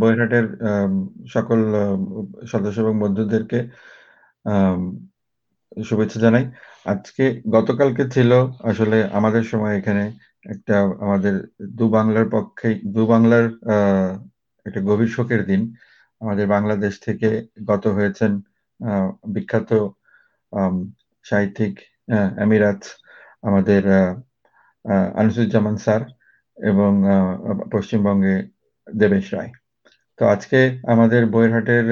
বইরহাটের সকল সদস্য এবং বন্ধুদেরকে শুভেচ্ছা জানাই। আজকে গতকালকে ছিল আসলে আমাদের সময় এখানে একটা আমাদের দু বাংলার পক্ষে, দু বাংলার একটা গভীর শোকের দিন। আমাদের বাংলাদেশ থেকে গত হয়েছেন বিখ্যাত সাহিত্যিক আমিরাত আমাদের আনিসুজ্জামান স্যার এবং পশ্চিমবঙ্গে দেবেশ রায় তো আজকে আমাদের বইয়েরহাটের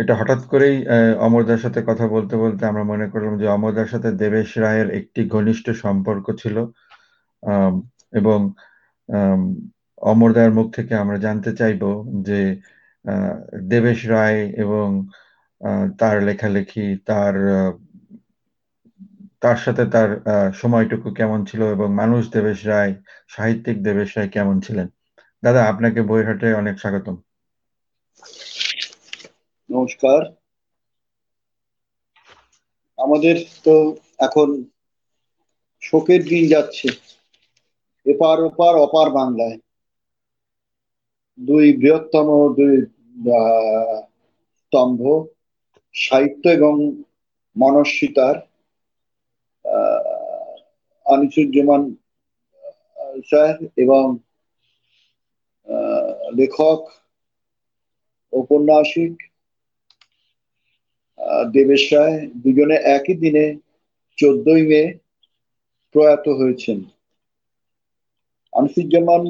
এটা হঠাৎ করেই অমরদার সাথে কথা বলতে বলতে আমরা মনে করলাম যে অমরদার সাথে দেবেশ রায়ের একটি ঘনিষ্ঠ সম্পর্ক ছিল। এবং অমরদার মুখ থেকে আমরা জানতে চাইব যে দেবেশ রায় এবং তার লেখালেখি, তার তার সাথে তার সময়টুকু কেমন ছিল এবং মানুষ দেবেশ রায়, সাহিত্যিক দেবেশ রায় কেমন ছিলেন? দাদা, আপনাকে বইহাটে অনেক স্বাগতম। নমস্কার। আমাদের তো এখন শোকের দিন যাচ্ছে। এপার ওপার, অপার বাংলায়। দুই বৃহত্তম, দুই স্তম্ভ, সাহিত্য এবং মনস্বিতার আনিসুজ্জামান স্যার এবং লেখক, ঔপন্যাসিক দেবেশ রায় দুজনে একই দিনে চোদ্দই মে প্রয়াত হয়েছেন। আনিসুজ্জামান,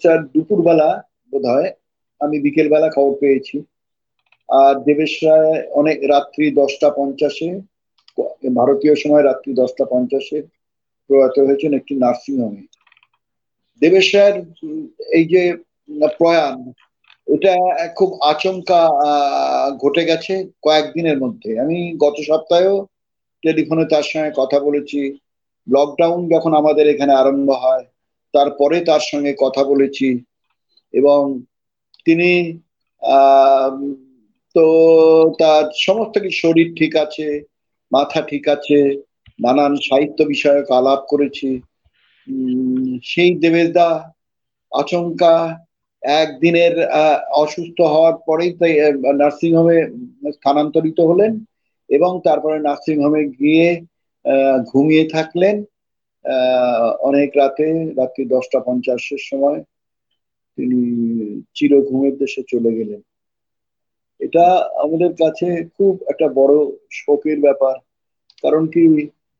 স্যার, দুপুরবেলা বোধ হয় আমি বিকেলবেলা খবর পেয়েছি। আর দেবেশ রায় অনেক রাত্রি দশটা পঞ্চাশে ভারতীয় সময় রাত্রি দশটা পঞ্চাশে প্রয়াত হয়েছেন একটি নার্সিংহোমে। দেবেশ এই যে প্রয়াণ, এটা খুব আচমকা ঘটে গেছে কয়েকদিনের মধ্যে। আমি গত সপ্তাহেও টেলিফোনে তার সঙ্গে কথা বলেছি। লকডাউন যখন আমাদের এখানে আরম্ভ হয়, তারপরে তার সঙ্গে কথা বলেছি এবং তিনি তো তার সমস্ত কিছু শরীর ঠিক আছে মাথা ঠিক আছে, নানান সাহিত্য বিষয়ক আলাপ করেছি। সেই দেবেশদা আচমকা একদিনের অসুস্থ হওয়ার পরেই তাই নার্সিংহোমে স্থানান্তরিত হলেন এবং তারপরে নার্সিংহোমে গিয়ে ঘুমিয়ে থাকলেন। অনেক রাতে, রাত্রি দশটা পঞ্চাশের সময় তিনি চির ঘুমের দেশে চলে গেলেন। এটা আমাদের কাছে খুব একটা বড় শোকের ব্যাপার। কারণ কি,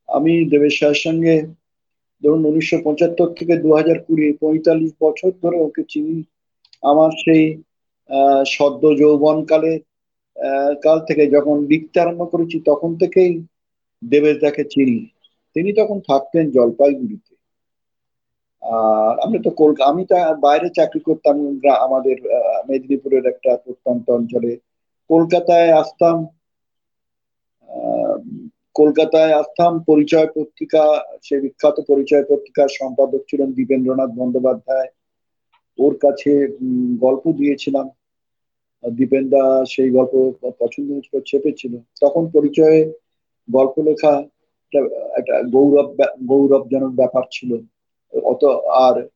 আমি দেবেশ সঙ্গে ধরুন উনিশশো পঁচাত্তর থেকে দু হাজার কুড়ি পঁয়তাল্লিশ বছর ধরে ওকে চিনি। আমার সেই সদ্য যৌবন কালে কাল থেকে যখন লিখতে আরম্ভ করেছি তখন থেকেই দেবেশদাকে চিনি। তিনি তখন থাকতেন জলপাইগুড়িতে। আর আমরা তো কলকাতা আমি তা বাইরে চাকরি করতাম আমাদের মেদিনীপুরের একটা প্রত্যন্ত অঞ্চলে। কলকাতায় আসতাম কলকাতায় আসতাম, পরিচয় পত্রিকা সে বিখ্যাত পরিচয় পত্রিকার সম্পাদক ছিলেন দীপেন্দ্রনাথ বন্দ্যোপাধ্যায়। ওর কাছে গল্প দিয়েছিলাম। দীপেন্দা সেই গল্প পছন্দ হয়েছিল, চেপেছিল। তখন পরিচয়ে গল্প লেখা একটা গৌরব গৌরবজনক ব্যাপার ছিল। অত, আর,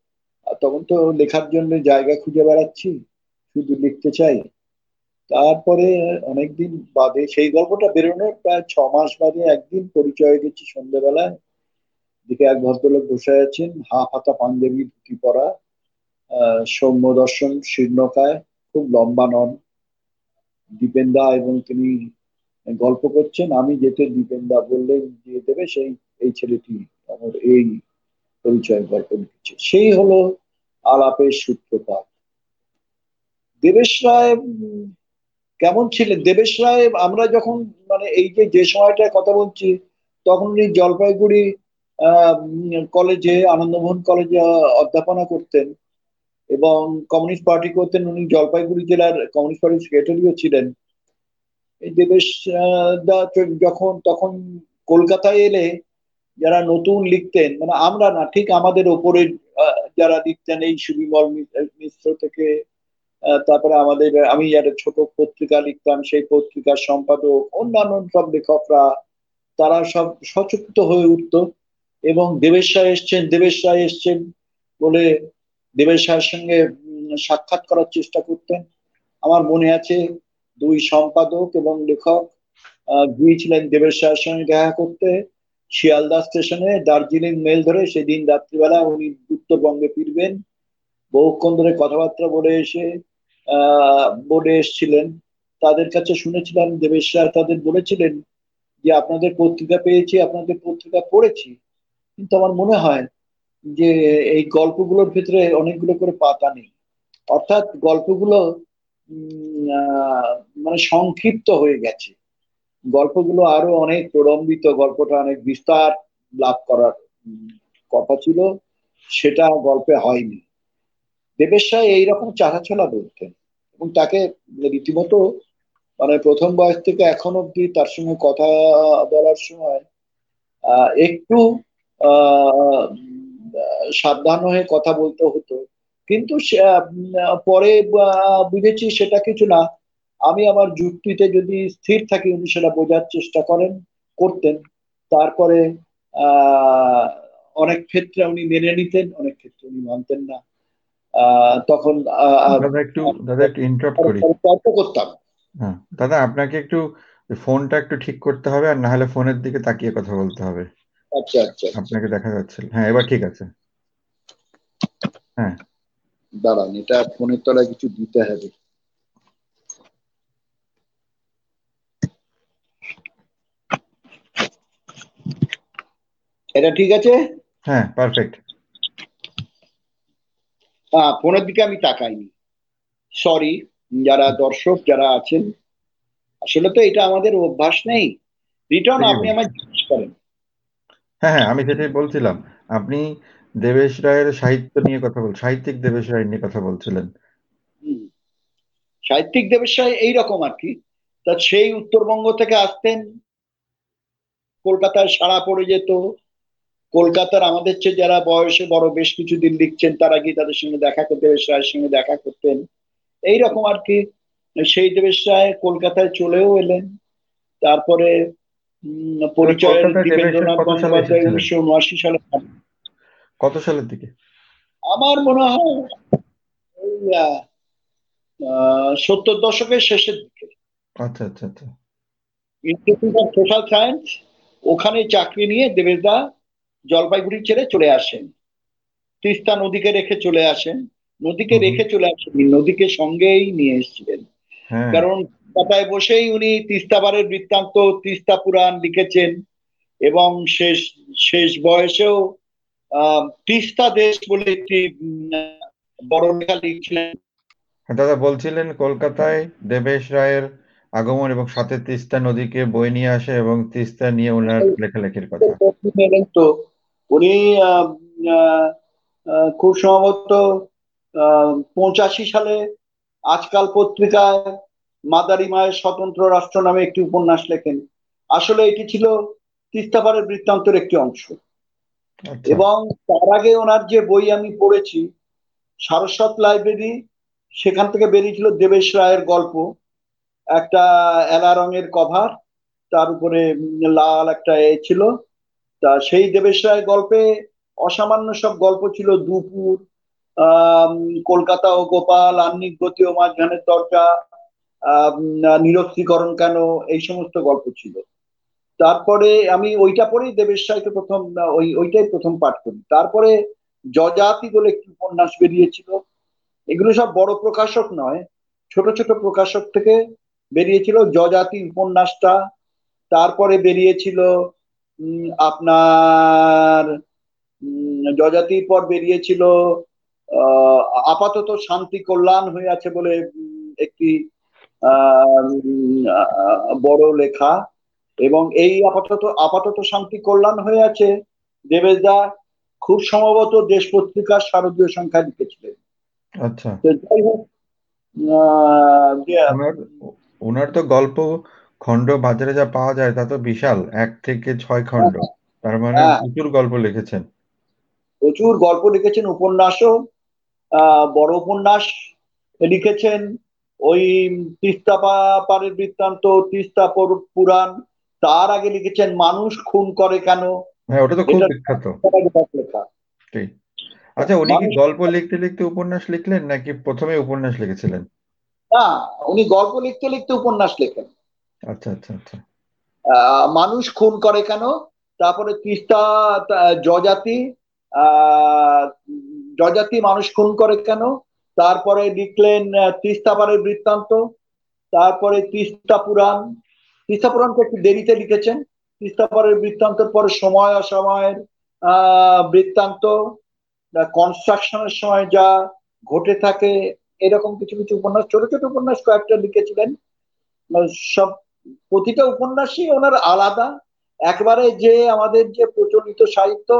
তখন তো লেখার জন্য জায়গা খুঁজে বেড়াচ্ছি। শুধু লিখতে চাই। তারপরে অনেকদিন বাদে সেই গল্পটা বেরোনোর প্রায় ছ মাস বাদে একদিন পরিচয় গেছি সন্ধ্যেবেলায়। দিকে এক ভদ্রলোক বসে আছেন হাফ হাতা পাঞ্জাবি, ধুতি পরা সৌম্য দর্শন শীর্ণকায় খুব লম্বা নন। দীপেন্দা এবং তিনি গল্প করছেন, আমি যেতে দীপেন্দা বললেন দিয়ে দেবে সেই, এই ছেলেটি আমার এই পরিচয় গল্প লিখেছে। সেই হলো আলাপের সূত্রপাত। দেবেশ রায় কেমন ছিলেন? দেবেশ রায়, আমরা যখন মানে এই যে যে সময়টায় কথা বলছি, তখন উনি জলপাইগুড়ি কলেজে, আনন্দমোহন কলেজে অধ্যাপনা করতেন এবং কমিউনিস্ট পার্টি করতেন উনি। জলপাইগুড়ি জেলার কমিউনিস্ট পার্টির সেক্রেটারিও ছিলেন। এই দেবেশ দা, যখন, তখন কলকাতায় এলে যারা নতুন লিখতেন মানে আমরা না, ঠিক আমাদের ওপরে যারা লিখতেন, এই সুবিমল মিশ্র থেকে তারপরে আমাদের, আমি একটা ছোট পত্রিকা লিখতাম, সেই পত্রিকার সম্পাদক অন্যান্য সব লেখকরা, তারা সব সচকিত হয়ে উঠত এবং দেবেশ রায় এসছেন, দেবেশ রায় এসছেন বলে দেবের সাহের সঙ্গে সাক্ষাৎ করার চেষ্টা করতেন। আমার মনে আছে দুই সম্পাদক এবং লেখক গিয়েছিলেন দেবের সাহের সঙ্গে দেখা করতে, শিয়ালদা স্টেশনে দার্জিলিং মেল ধরে সেদিন রাত্রিবেলা উনি উত্তরবঙ্গে ফিরবেন, বহুক্ষণ ধরে কথাবার্তা বলে এসে বলে এসছিলেন। তাদের কাছে শুনেছিলাম দেবেশ স্যার তাদের বলেছিলেন যে, আপনাদের পত্রিকা পেয়েছি, আপনাদের পত্রিকা পড়েছি। কিন্তু আমার মনে হয় যে, এই গল্পগুলোর ভিতরে অনেকগুলো করে পাতা নেই। অর্থাৎ গল্পগুলো মানে সংক্ষিপ্ত হয়ে গেছে। গল্পগুলো আরও অনেক প্রলম্বিত, গল্পটা অনেক বিস্তার লাভ করার কথা ছিল। সেটা গল্পে হয়নি। দেবেশ সাহেব এইরকম চাহাছলা বলতেন এবং তাকে রীতিমতো মানে প্রথম বয়স থেকে এখন অব্দি তার সঙ্গে কথা বলার সময় একটু সাবধান হয়ে কথা বলতে হতো। কিন্তু পরে বুঝেছি সেটা কিছু না। আমি আমার যুক্তিতে যদি স্থির থাকি, উনি সেটা বোঝার চেষ্টা করেন, করতেন। তারপরে অনেক ক্ষেত্রে উনি মেনে নিতেন, অনেক ক্ষেত্রে উনি মানতেন না। তখন দাদা একটু দাদা একটু ইন্টারাপ্ট করি। করতাম। হ্যাঁ দাদা আপনাকে একটু ফোনটা একটু ঠিক করতে হবে আর না হলে ফোনের দিকে তাকিয়ে কথা বলতে হবে। আচ্ছা আচ্ছা। আপনাকে দেখা যাচ্ছে। হ্যাঁ এবার ঠিক আছে। হ্যাঁ। দাঁড়ান এটা ফোনের তলায় কিছু দিতে হবে। এটা ঠিক আছে? হ্যাঁ পারফেক্ট ফোনের দিকে আমি তাকাইনি। সরি যারা দর্শক যারা আছেন আসলে তো এটা আমাদের অভ্যাস নেই। রিটার্ন আপনি আমার জিজ্ঞেস করেন। হ্যাঁ হ্যাঁ আমি সেটাই বলছিলাম আপনি দেবেশ রায়ের সাহিত্য নিয়ে কথা বল সাহিত্যিক দেবেশ রায় নিয়ে কথা বলছিলেন। সাহিত্যিক দেবেশ রায় এইরকম আর কি। তা সেই উত্তরবঙ্গ থেকে আসতেন কলকাতায় সারা পড়ে যেত কলকাতার আমাদের চেয়ে যারা বয়সে বড় বেশ কিছু দিন লিখছেন তারা গিয়ে তাদের সঙ্গে দেখা করতে রায়ের সঙ্গে দেখা করতেন? এইরকম আর কি। সেই দেবেশ রায় কলকাতায় চলেও এলেন। তারপরে পরিচয় উনিশশো উনআশি সালে। কত সালের দিকে? আমার মনে হয় সত্তর দশকের শেষের দিকে। আচ্ছা আচ্ছা আচ্ছা। ইনস্টিটিউট অফ সোশ্যাল সায়েন্স ওখানে চাকরি নিয়ে দেবেশদা জলপাইগুড়ি ছেড়ে চলে আসেন। তিস্তা নদীকে রেখে চলে আসেন। নদীকে রেখে চলে আসেন নদীকে সঙ্গেই নিয়ে এসেছিলেন। হ্যাঁ। কারণ কলকাতায় বসেই উনি তিস্তাবারের বৃত্তান্ত তিস্তা পুরাণ লিখেছেন এবং শেষ শেষ বয়সেও তিস্তা দেশ বলে একটি বড় লেখা লিখছিলেন। দাদা বলছিলেন কলকাতায় দেবেশ রায়ের আগমন এবং সাথে তিস্তা নদীকে বয়ে নিয়ে আসে এবং তিস্তা নিয়ে ওনার লেখালেখির কথা। তো উনি খুব সম্ভবত পঁচাশি সালে আজকাল পত্রিকায় মাদারি মায়ের স্বতন্ত্র রাষ্ট্র নামে একটি উপন্যাস লেখেন। আসলে এটি ছিল তিস্তাপাড়ের বৃত্তান্তের একটি অংশ। আচ্ছা। এবং তার আগে ওনার যে বই আমি পড়েছি সারস্বত লাইব্রেরি সেখান থেকে বেরিয়েছিল দেবেশ রায়ের গল্প। একটা এলা রঙের কভার তার উপরে লাল একটা এ ছিল। তা সেই দেবেশ গল্পে অসামান্য সব গল্প ছিল। দুপুর কলকাতা ও গোপাল আন্নিক গতি ও মাঝখানের দরজা নিরস্ত্রীকরণ কেন, এই সমস্ত গল্প ছিল। তারপরে আমি ওইটা পড়েই দেবেশ রায়কে প্রথম, ওই, ওইটাই প্রথম পাঠ করি। তারপরে যজাতি বলে একটি উপন্যাস বেরিয়েছিল। এগুলো সব বড় প্রকাশক নয়, ছোট ছোট প্রকাশক থেকে বেরিয়েছিল। যজাতি উপন্যাসটা, তারপরে বেরিয়েছিল আপনার যজাতির পর বেরিয়েছিল আপাতত শান্তি কল্যাণ হয়ে আছে বলে একটি বড় লেখা। এবং এই আপাতত আপাতত শান্তি কল্যাণ হয়ে আছে। দেবেশদা খুব সম্ভবত দেশ পত্রিকার শারদীয় সংখ্যা লিখেছিলেন। আচ্ছা। যাই হোক ওনার তো গল্প খণ্ড বাজারে যা পাওয়া যায় তা তো বিশাল এক থেকে ছয় খণ্ড। তার মানে হ্যাঁ। প্রচুর গল্প লিখেছেন। প্রচুর গল্প লিখেছেন উপন্যাসও বড় উপন্যাস লিখেছেন। ওই তিস্তা পাড়ের বৃত্তান্ত তিস্তা পুরাণ তার আগে লিখেছেন মানুষ খুন করে কেন? হ্যাঁ ওটা তো খুব বিখ্যাত। ঠিক। আচ্ছা উনি কি মানুষ গল্প লিখতে লিখতে উপন্যাস লিখলেন নাকি প্রথমে উপন্যাস লিখেছিলেন? না উনি গল্প লিখতে লিখতে উপন্যাস লেখেন। আচ্ছা আচ্ছা আচ্ছা। মানুষ খুন করে কেন? তারপরে তিস্তা জজাতি জজাতি মানুষ খুন করে কেন? তারপরে লিখলেন আহ, তিস্তা পারের বৃত্তান্ত তারপরে তিস্তা পুরাণ। তিস্তা পুরাণটা একটু দেরিতে লিখেছেন। তিস্তা পারের বৃত্তান্তর পরে সময় অসময়ের বৃত্তান্ত কনস্ট্রাকশনের সময় যা ঘটে থাকে এরকম কিছু কিছু উপন্যাস ছোট ছোট উপন্যাস কয়েকটা লিখেছিলেন। সব প্রতিটা উপন্যাসই ওনার আলাদা। একবারে যে আমাদের যে প্রচলিত সাহিত্য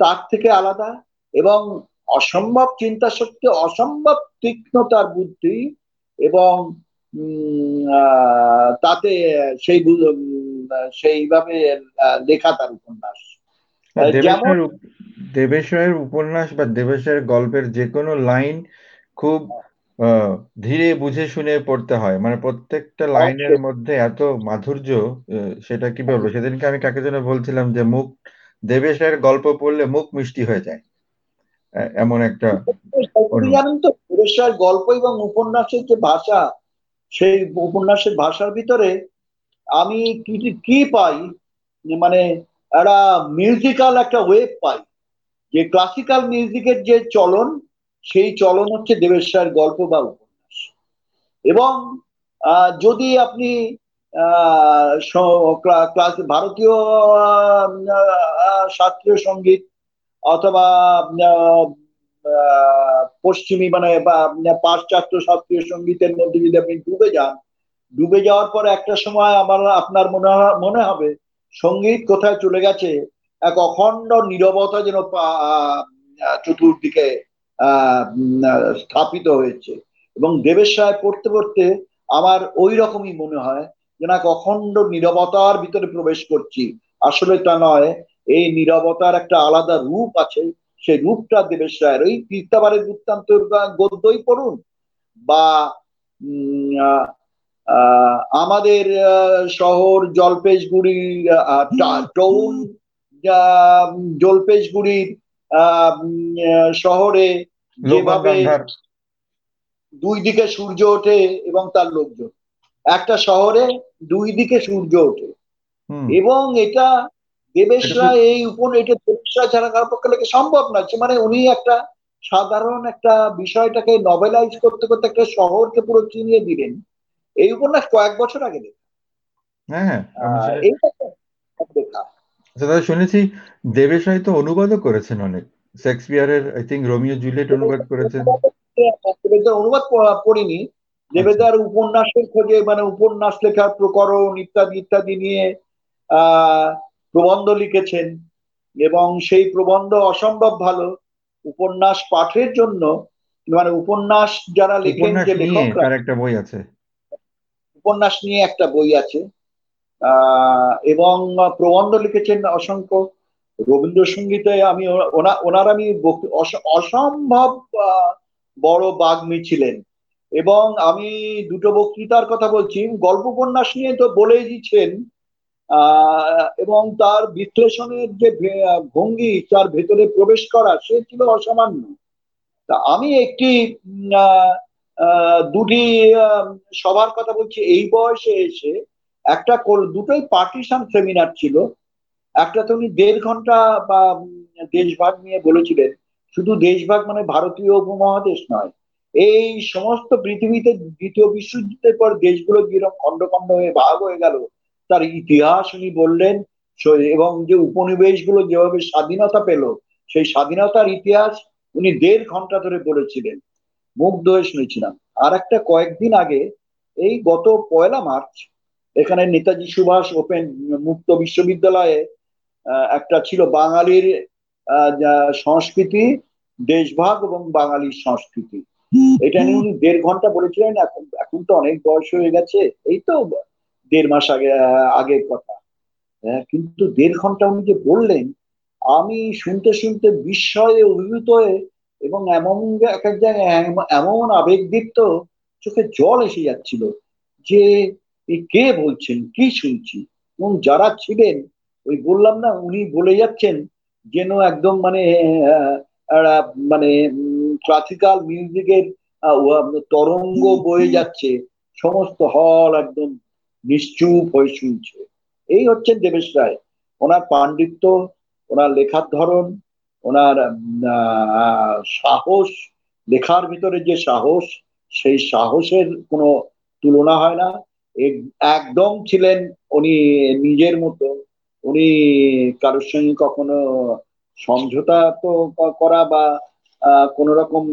তার থেকে আলাদা এবং অসম্ভব চিন্তা শক্তি অসম্ভব তীক্ষ্ণতার বুদ্ধি এবং তাতে সেই সেইভাবে লেখা তার উপন্যাস। দেবেশের উপন্যাস বা দেবেশের গল্পের যে কোনো লাইন খুব ধীরে বুঝে শুনে পড়তে হয়। মানে প্রত্যেকটা লাইনের মধ্যে এত মাধুর্য সেটা কি বলব? সেদিনকে আমি কাকে যেন বলছিলাম যে মুখ দেবেশের গল্প পড়লে মুখ মিষ্টি হয়ে যায়। এমন একটা জানেন তো গল্প এবং উপন্যাসের যে ভাষা সেই উপন্যাসের ভাষার ভিতরে আমি কি কি পাই? মানে একটা মিউজিক্যাল একটা ওয়েভ পাই। যে ক্লাসিক্যাল মিউজিকের যে চলন সেই চলন হচ্ছে দেবেশ্বর গল্প বা উপন্যাস। এবং যদি আপনি ক্লাস, ভারতীয় শাস্ত্রীয় সংগীত অথবা পশ্চিমী মানে পাশ্চাত্য শাস্ত্রীয় সঙ্গীতের মধ্যে যদি আপনি ডুবে যান, ডুবে যাওয়ার পর একটা সময় আমার, আপনার মনে মনে হবে, সংগীত কোথায় চলে গেছে, এক অখণ্ড নীরবতা যেন চতুর্দিকে স্থাপিত হয়েছে। এবং দেবেশ সাহেব পড়তে পড়তে আমার ওই রকমই মনে হয় যেন এক অখণ্ড নীরবতার ভিতরে প্রবেশ করছি। আসলে তা নয় এই নীরবতার একটা আলাদা রূপ আছে। সেই রূপটা দেবেশ রায়ের ওই তিস্তাবারের বৃত্তান্ত গদ্যই পড়ুন বা আমাদের শহর জলপেশগুড়ি আহ, টা- টাউন জলপেশগুড়ির শহরে যেভাবে দুই দিকে সূর্য ওঠে এবং তার লোকজন। একটা শহরে দুই দিকে সূর্য ওঠে। এবং এটা দেবেশ রায় এই উপন এটা দেবেশ রায় ছাড়া কারোর পক্ষে লেখা সম্ভব না। মানে উনি একটা সাধারণ একটা বিষয়টাকে নভেলাইজ করতে করতে একটা শহরকে পুরো চিনিয়ে দিলেন। এই উপন্যাস কয়েক বছর আগে লেখা। হ্যাঁ হ্যাঁ এইটা লেখা। আচ্ছা শুনেছি দেবেশ রায় তো অনুবাদও করেছেন অনেক। শেক্সপিয়ারের আই থিঙ্ক রোমিও জুলিয়েট অনুবাদ করেছেন। অনুবাদ পড়িনি। দেবেদার উপন্যাসের খোঁজে মানে উপন্যাস লেখার প্রকরণ ইত্যাদি ইত্যাদি নিয়ে প্রবন্ধ লিখেছেন। এবং সেই প্রবন্ধ অসম্ভব ভালো। উপন্যাস পাঠের জন্য মানে উপন্যাস যারা লেখেন যে লেখকরা একটা বই আছে। উপন্যাস নিয়ে একটা বই আছে। আহ এবং প্রবন্ধ লিখেছেন অসংখ্য রবীন্দ্রসঙ্গীতে আমি ওনা- ওনা- ওনার আমি অসম্ভব বড় বাগ্মী ছিলেন। এবং আমি দুটো বক্তৃতার কথা বলছি। গল্প উপন্যাস নিয়ে তো বলেই দিচ্ছেন এবং তার বিশ্লেষণের যে ভঙ্গি, তার ভেতরে প্রবেশ করা, সে ছিল অসামান্য। তা আমি একটি দুটি সভার কথা বলছি। এই বয়সে এসে একটা দুটোই পার্টিশন সেমিনার ছিল। একটা তো উনি দেড় ঘণ্টা বা দেশভাগ নিয়ে বলেছিলেন, শুধু দেশভাগ মানে ভারতীয় উপমহাদেশ নয়, এই সমস্ত পৃথিবীতে দ্বিতীয় বিশ্বযুদ্ধের পর দেশগুলো যেরকম খন্ড খন্ড হয়ে ভাগ হয়ে গেল, তার ইতিহাস উনি বললেন এবং যে উপনিবেশগুলো যেভাবে স্বাধীনতা পেল, সেই স্বাধীনতার ইতিহাস উনি দেড় ঘণ্টা ধরে বলেছিলেন মুগ্ধ হয়ে শুনেছিলাম। আর একটা কয়েকদিন আগে, এই গত পয়লা মার্চ, এখানে নেতাজি সুভাষ ওপেন মুক্ত বিশ্ববিদ্যালয়ে একটা ছিল বাঙালির সংস্কৃতি দেশভাগ এবং বাঙালির সংস্কৃতি। এটা নিয়ে উনি দেড় ঘণ্টা বলেছিলেন এখন এখন তো অনেক বয়স হয়ে গেছে এই তো দেড় মাস আগে আগের কথা। হ্যাঁ, কিন্তু দেড় ঘণ্টা উনি যে বললেন আমি শুনতে শুনতে বিস্ময়ে অভিভূত হয়ে এবং এমন এক এক জায়গায় এম- এমন আবেগদীপ্ত চোখে জল এসে যাচ্ছিল যে কে বলছেন কি শুনছি? এবং যারা ছিলেন ওই বললাম না উনি বলে যাচ্ছেন যেন একদম মানে মানে ক্লাসিক্যাল মিউজিকের তরঙ্গ বয়ে যাচ্ছে সমস্ত হল একদম নিশ্চুপ হয়ে শুনছে। এই হচ্ছেন দেবেশ রায়। ওনার পাণ্ডিত্য ওনার লেখার ধরন ওনার সাহস লেখার ভিতরে যে সাহস সেই সাহসের কোনো তুলনা হয় না। একদম ছিলেন উনি নিজের মতো। উনি কারোর সঙ্গে কখনো সমঝোতা তো করা বা কোন রকম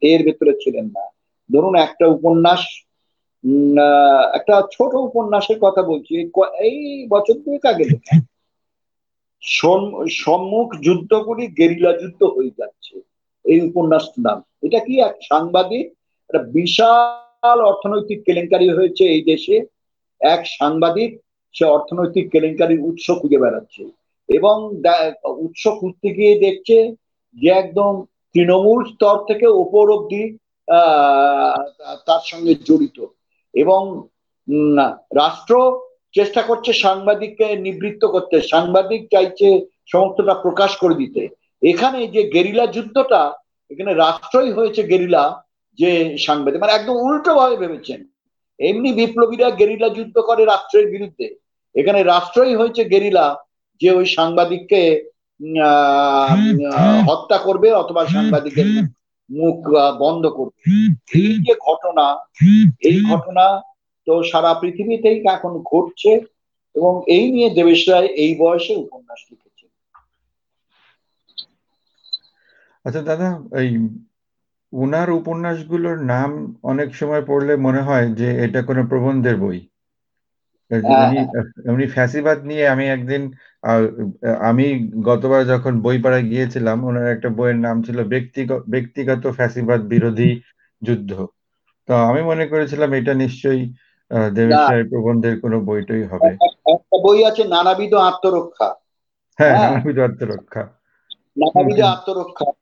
এর ভেতরে ছিলেন না। ধরুন একটা উপন্যাস একটা ছোট উপন্যাসের কথা বলছি, এই বছর দুয়েক আগে সম্মুখ যুদ্ধগুলি গেরিলা যুদ্ধ হয়ে যাচ্ছে। এই উপন্যাসটির নাম। এটা কি এক সাংবাদিক? একটা বিশাল অর্থনৈতিক কেলেঙ্কারি হয়েছে এই দেশে। এক সাংবাদিক সে অর্থনৈতিক কেলেঙ্কারির উৎস খুঁজে বেড়াচ্ছে এবং উৎস খুঁজতে গিয়ে দেখছে যে একদম তৃণমূল স্তর থেকে ওপর অব্দি তার সঙ্গে জড়িত এবং রাষ্ট্র চেষ্টা করছে সাংবাদিককে নিবৃত্ত করতে। সাংবাদিক চাইছে সমস্তটা প্রকাশ করে দিতে। এখানে যে গেরিলা যুদ্ধটা, এখানে রাষ্ট্রই হয়েছে গেরিলা, যে সাংবাদিক। মানে একদম উল্টো ভাবে ভেবেছেন। এমনি বিপ্লবীরা গেরিলা যুদ্ধ করে রাষ্ট্রের বিরুদ্ধে। এখানে রাষ্ট্রই হয়েছে গেরিলা যে ওই সাংবাদিককে হত্যা করবে অথবা সাংবাদিকের মুখ বন্ধ করবে। এই যে ঘটনা এই ঘটনা তো সারা পৃথিবীতেই এখন ঘটছে এবং এই নিয়ে দেবেশ রায় এই বয়সে উপন্যাস লিখেছে আচ্ছা দাদা এই উনার উপন্যাসগুলোর নাম অনেক সময় পড়লে মনে হয় যে এটা কোনো প্রবন্ধের বই। উনি উনি ফ্যাসিবাদ নিয়ে আমি একদিন আমি গতবার যখন বই বইপাড়ায় গিয়েছিলাম ওনার একটা বইয়ের নাম ছিল ব্যক্তিগত ব্যক্তিগত ফ্যাসিবাদ বিরোধী যুদ্ধ। তো আমি মনে করেছিলাম এটা নিশ্চয়ই দেবেশ প্রবন্ধের কোনো বইটই হবে। একটা বই আছে নানাবিধ আত্মরক্ষা। হ্যাঁ। নানাবিধ আত্মরক্ষা। নানাবিধ আত্মরক্ষা।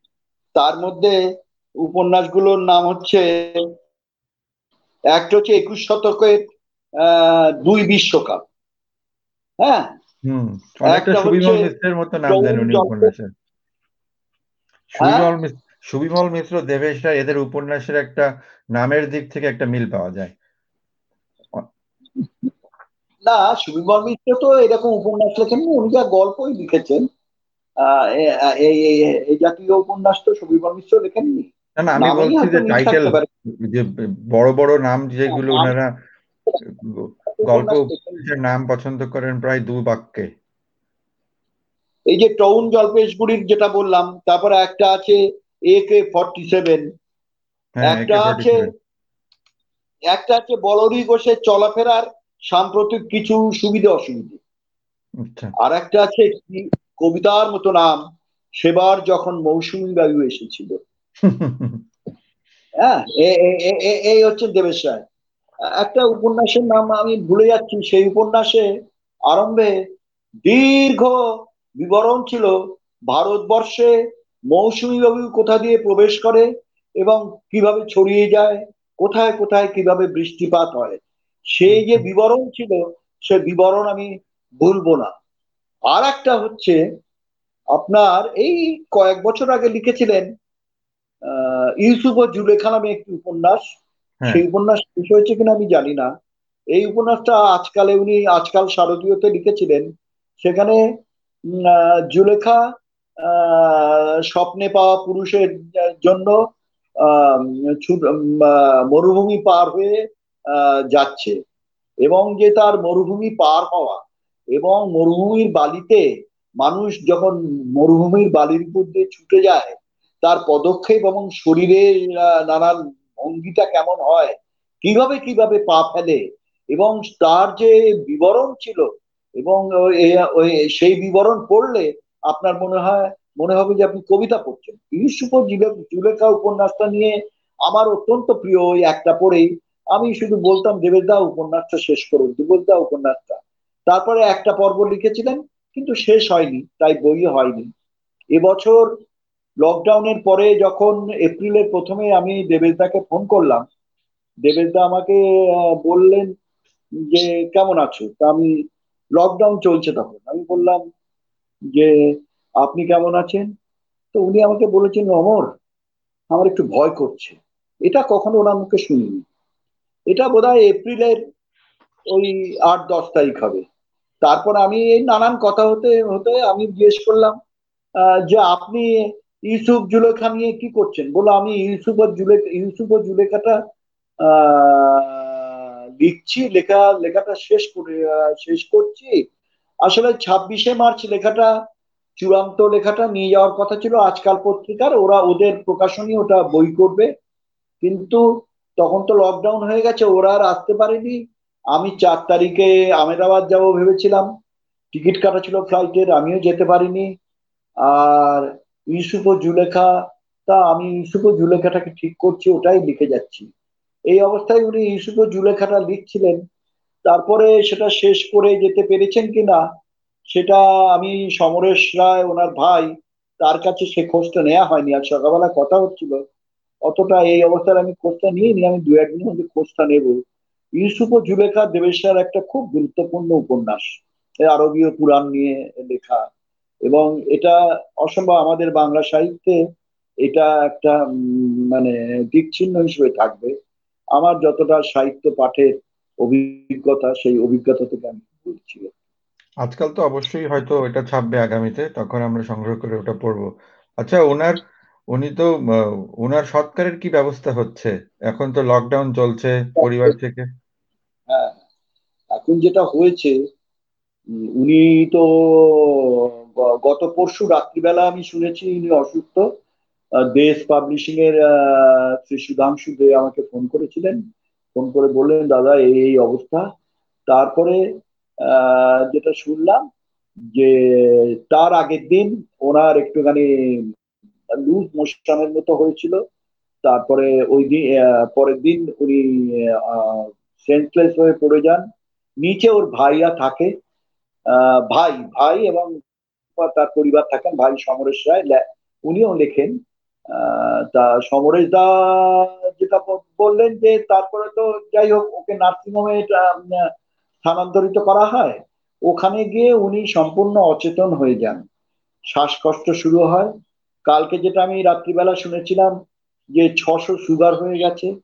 তার মধ্যে উপন্যাসগুলোর নাম হচ্ছে একটা হচ্ছে একুশ শতকের দুই বিশ্বকাপ। হ্যাঁ? মতো নাম দেন উনি উপন্যাসের। সুবিমল সুবিমল মিশ্র দেবেশ রায় এদের উপন্যাসের একটা নামের দিক থেকে একটা মিল পাওয়া যায়। না সুবিমল মিশ্র তো এরকম উপন্যাস লেখেন উনি যা গল্পই লিখেছেন এই জাতীয় উপন্যাস তো সুবিমল মিশ্র লেখেননি। না না আমি বলছি যে টাইটেল যে বড় বড় নাম যেগুলো ওনারা গল্প নাম পছন্দ করেন প্রায় দু বাক্যে। এই যে টাউন জলপেশগুড়ির যেটা বললাম তারপরে একটা আছে এ কে ফর্টি সেভেন। একটা আছে একটা আছে বলরি ঘোষের চলাফেরার সাম্প্রতিক কিছু সুবিধা অসুবিধে। আচ্ছা। আর একটা আছে কবিতার মতো নাম সেবার যখন মৌসুমী বায়ু এসেছিল। হ্যাঁ এই হচ্ছে দেবেশ রায় একটা উপন্যাসের নাম আমি ভুলে যাচ্ছি। সেই উপন্যাসে আরম্ভে দীর্ঘ বিবরণ ছিল, ভারতবর্ষে মৌসুমী বায়ু কোথা দিয়ে প্রবেশ করে এবং কীভাবে ছড়িয়ে যায়, কোথায় কোথায় কীভাবে বৃষ্টিপাত হয়। সেই যে বিবরণ ছিল, সে বিবরণ আমি ভুলবো না। আর একটা হচ্ছে, আপনার এই কয়েক বছর আগে লিখেছিলেন ইউসুফ ও জুলেখা নামে একটি উপন্যাস। হ্যাঁ। সেই উপন্যাস শেষ হয়েছে কিনা আমি জানি না। এই উপন্যাসটা আজকালে উনি আজকাল শারদীয়তে লিখেছিলেন। সেখানে জুলেখা স্বপ্নে পাওয়া পুরুষের জন্য মরুভূমি পার হয়ে যাচ্ছে এবং যে তার মরুভূমি পার হওয়া এবং মরুভূমির বালিতে মানুষ যখন মরুভূমির বালির উপর দিয়ে ছুটে যায় তার পদক্ষেপ এবং শরীরের নানান ভঙ্গিটা কেমন হয়, কীভাবে কীভাবে পা ফেলে এবং তার যে বিবরণ ছিল এবং সেই বিবরণ পড়লে আপনার মনে হয়, মনে হবে যে আপনি কবিতা পড়ছেন। ইউসুফ জুলেখা উপন্যাসটা নিয়ে আমার অত্যন্ত প্রিয় ওই একটা পড়েই আমি শুধু বলতাম, দেবেদা, উপন্যাসটা শেষ করুন, দেবেদা, উপন্যাসটা। তারপরে একটা পর্ব লিখেছিলেন, কিন্তু শেষ হয়নি, তাই বই হয়নি। এবছর লকডাউনের পরে যখন এপ্রিলের প্রথমে আমি দেবেশদাকে ফোন করলাম দেবেশদা আমাকে বললেন যে, কেমন আছো? তা আমি লকডাউন চলছে তখন। আমি বললাম যে, আপনি কেমন আছেন? তো উনি আমাকে বলেছেন, অমর, আমার একটু ভয় করছে। এটা কখনো ওনার মুখে শুনিনি। এটা বোধ এপ্রিলের ওই আট দশ তারিখ হবে। তারপর আমি এই নানান কথা হতে হতে আমি জিজ্ঞেস করলাম যে আপনি ইউসুফ জুলেখা নিয়ে কি করছেন? বলো, আমি ইউসুফ আর জুলেখা, ইউসুফ ও জুলেখাটা লিখছি, লেখা, লেখাটা শেষ করে শেষ করছি। আসলে ছাব্বিশে মার্চ লেখাটা, চূড়ান্ত লেখাটা নিয়ে যাওয়ার কথা ছিল। আজকাল পত্রিকার, ওরা ওদের প্রকাশনী ওটা বই করবে। কিন্তু তখন তো লকডাউন হয়ে গেছে, ওরা আর আসতে পারেনি। আমি চার তারিখে আমেদাবাদ যাব ভেবেছিলাম। টিকিট কাটা ছিল ফ্লাইটের আমিও যেতে পারিনি। আর ইউসুফ ও জুলেখা, তা আমি ইউসুফ ও জুলেখাটাকে ঠিক করছি, ওটাই লিখে যাচ্ছি। এই অবস্থায় উনি ইউসুফ ও জুলেখাটা লিখছিলেন। তারপরে সেটা শেষ করে যেতে পেরেছেন কিনা, সেটা আমি সমরেশ রায়, ওনার ভাই, তার কাছে সে খোঁজটা নেওয়া হয়নি। আর সকালবেলা কথা হচ্ছিল। অতটা এই অবস্থায় আমি খোঁজটা নিয়ে নি আমি দু একদিনের মধ্যে খোঁজটা নেব। ইউসুফ ও জুলেখা দেবেশার একটা খুব গুরুত্বপূর্ণ উপন্যাস আরবীয় পুরাণ নিয়ে লেখা। এবং এটা অসম্ভব আমাদের বাংলা সাহিত্যে এটা একটা মানে দিক চিহ্ন হিসেবে থাকবে। আমার যতটা সাহিত্য পাঠের অভিজ্ঞতা সেই অভিজ্ঞতা থেকে আমি বলছি আজকাল তো অবশ্যই হয়তো এটা ছাপবে আগামীতে তখন আমরা সংগ্রহ করে ওটা পড়ব। আচ্ছা ওনার উনি তো ওনার সৎকারের কি ব্যবস্থা হচ্ছে? এখন তো লকডাউন চলছে পরিবার থেকে। হ্যাঁ এখন যেটা হয়েছে উনি তো গত পরশু রাত্রিবেলা আমি শুনেছি উনি অসুস্থ। দেশ পাবলিশিং এর শ্রী সুধাংশু দে আমাকে ফোন করেছিলেন। ফোন করে বললেন, দাদা, এই এই অবস্থা। তারপরে যেটা শুনলাম যে তার আগের দিন ওনার একটুখানি লুজ মোশনের মতো হয়েছিল। তারপরে ওই দিন পরের দিন উনি সেন্সলেস হয়ে পড়ে যান। নিচে ওর ভাইরা থাকে। ভাই ভাই এবং তার পরিবার থাকেন, ভাই সমরেশ রায় উনিও লেখেন তা সমরেশ দা যেটা বললেন যে তারপরে তো যাই হোক, ওকে নার্সিংহোমে স্থানান্তরিত করা হয়। ওখানে গিয়ে উনি সম্পূর্ণ অচেতন হয়ে যান। শ্বাসকষ্ট শুরু হয়। কালকে যেটা আমি রাত্রিবেলা শুনেছিলাম যে ছশো সুগার হয়ে গেছে